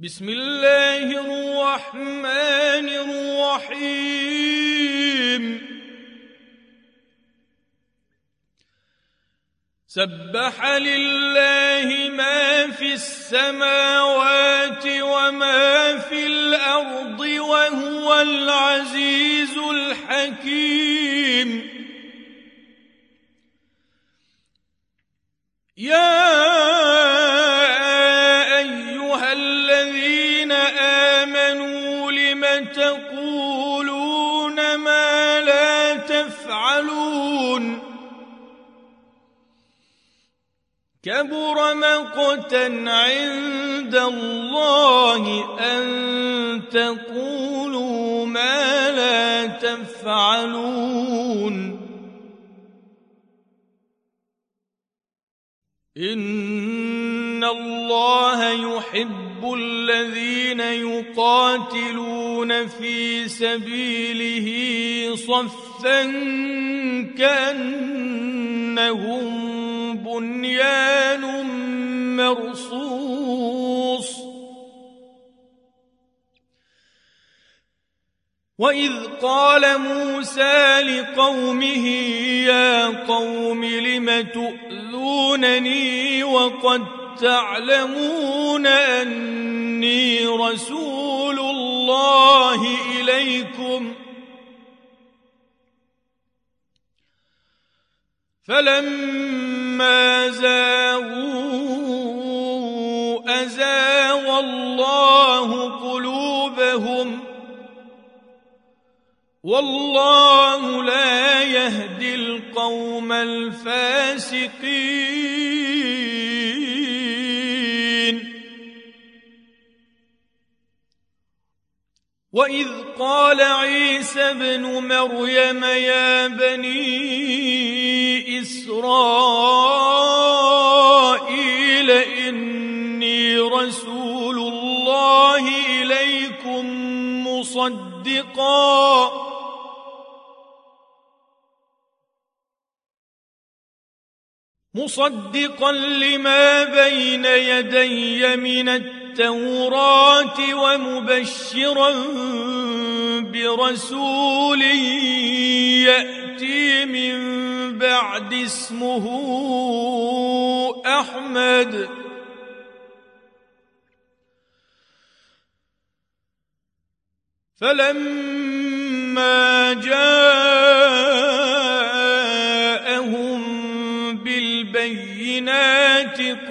بسم الله الرحمن الرحيم. سبح لله ما في السماوات تقولون ما لا تفعلون كبر مقتا عند الله أن تقولوا ما لا تفعلون إن الله يحب الذين يقاتلون في سبيله صفا كأنهم بنيان مرصوص. واذ قال موسى لقومه يا قوم لم تؤذونني وقد تعلمون أني رسول الله إليكم. فلما زاغوا أزاغ الله قلوبهم. والله لا يهدي القوم الفاسقين. واذ قال عيسى ابن مريم يا بني اسرائيل اني رسول الله اليكم مصدقا مصدقا لما بين يدي من التوراة ومبشرا برسول يأتي من بعد اسمه أحمد. فلما جاءهم بالبينات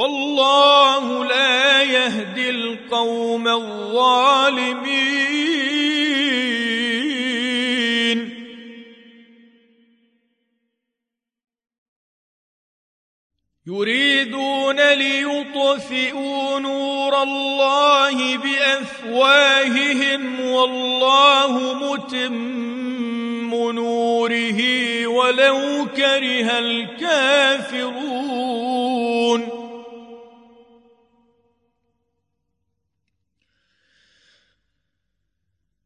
والله لا يهدي القوم الظالمين. يريدون ليطفئوا نور الله بأفواههم والله متم نوره ولو كره الكافرون.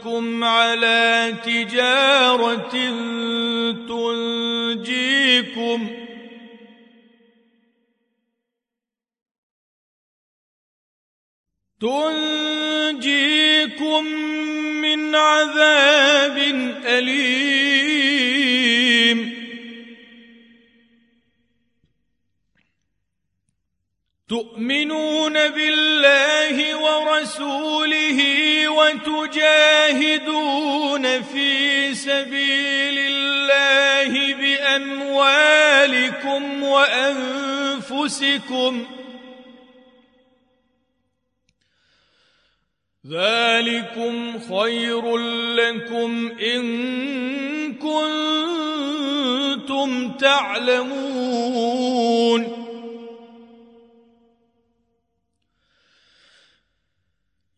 ادلكم على تجارة تنجيكم تنجيكم من عذاب أليم. تؤمنون بالله ورسوله وتجاهدون في سبيل الله بأموالكم وأنفسكم. ذلكم خير لكم إن كنتم تعلمون.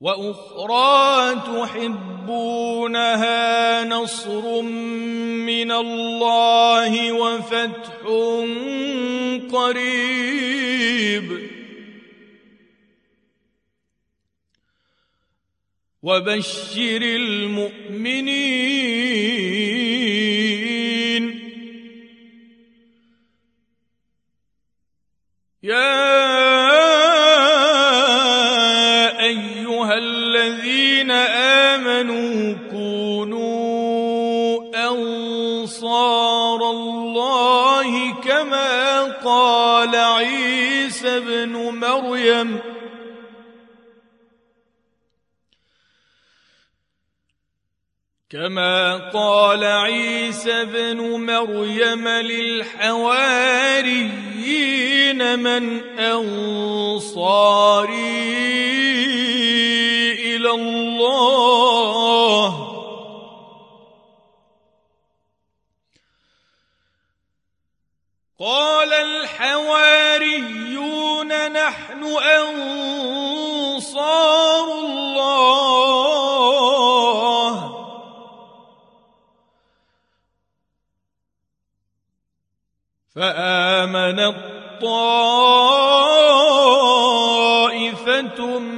وأخرى تحبونها نصر من الله وفتح قريب. وبشر المؤمنين الذين آمنوا كونوا أنصار الله كما قال عيسى ابن مريم. كما قال عيسى ابن مريم للحواريين من أنصاري. الله. قال الحواريون نحن أنصار الله. فامنت طائفه من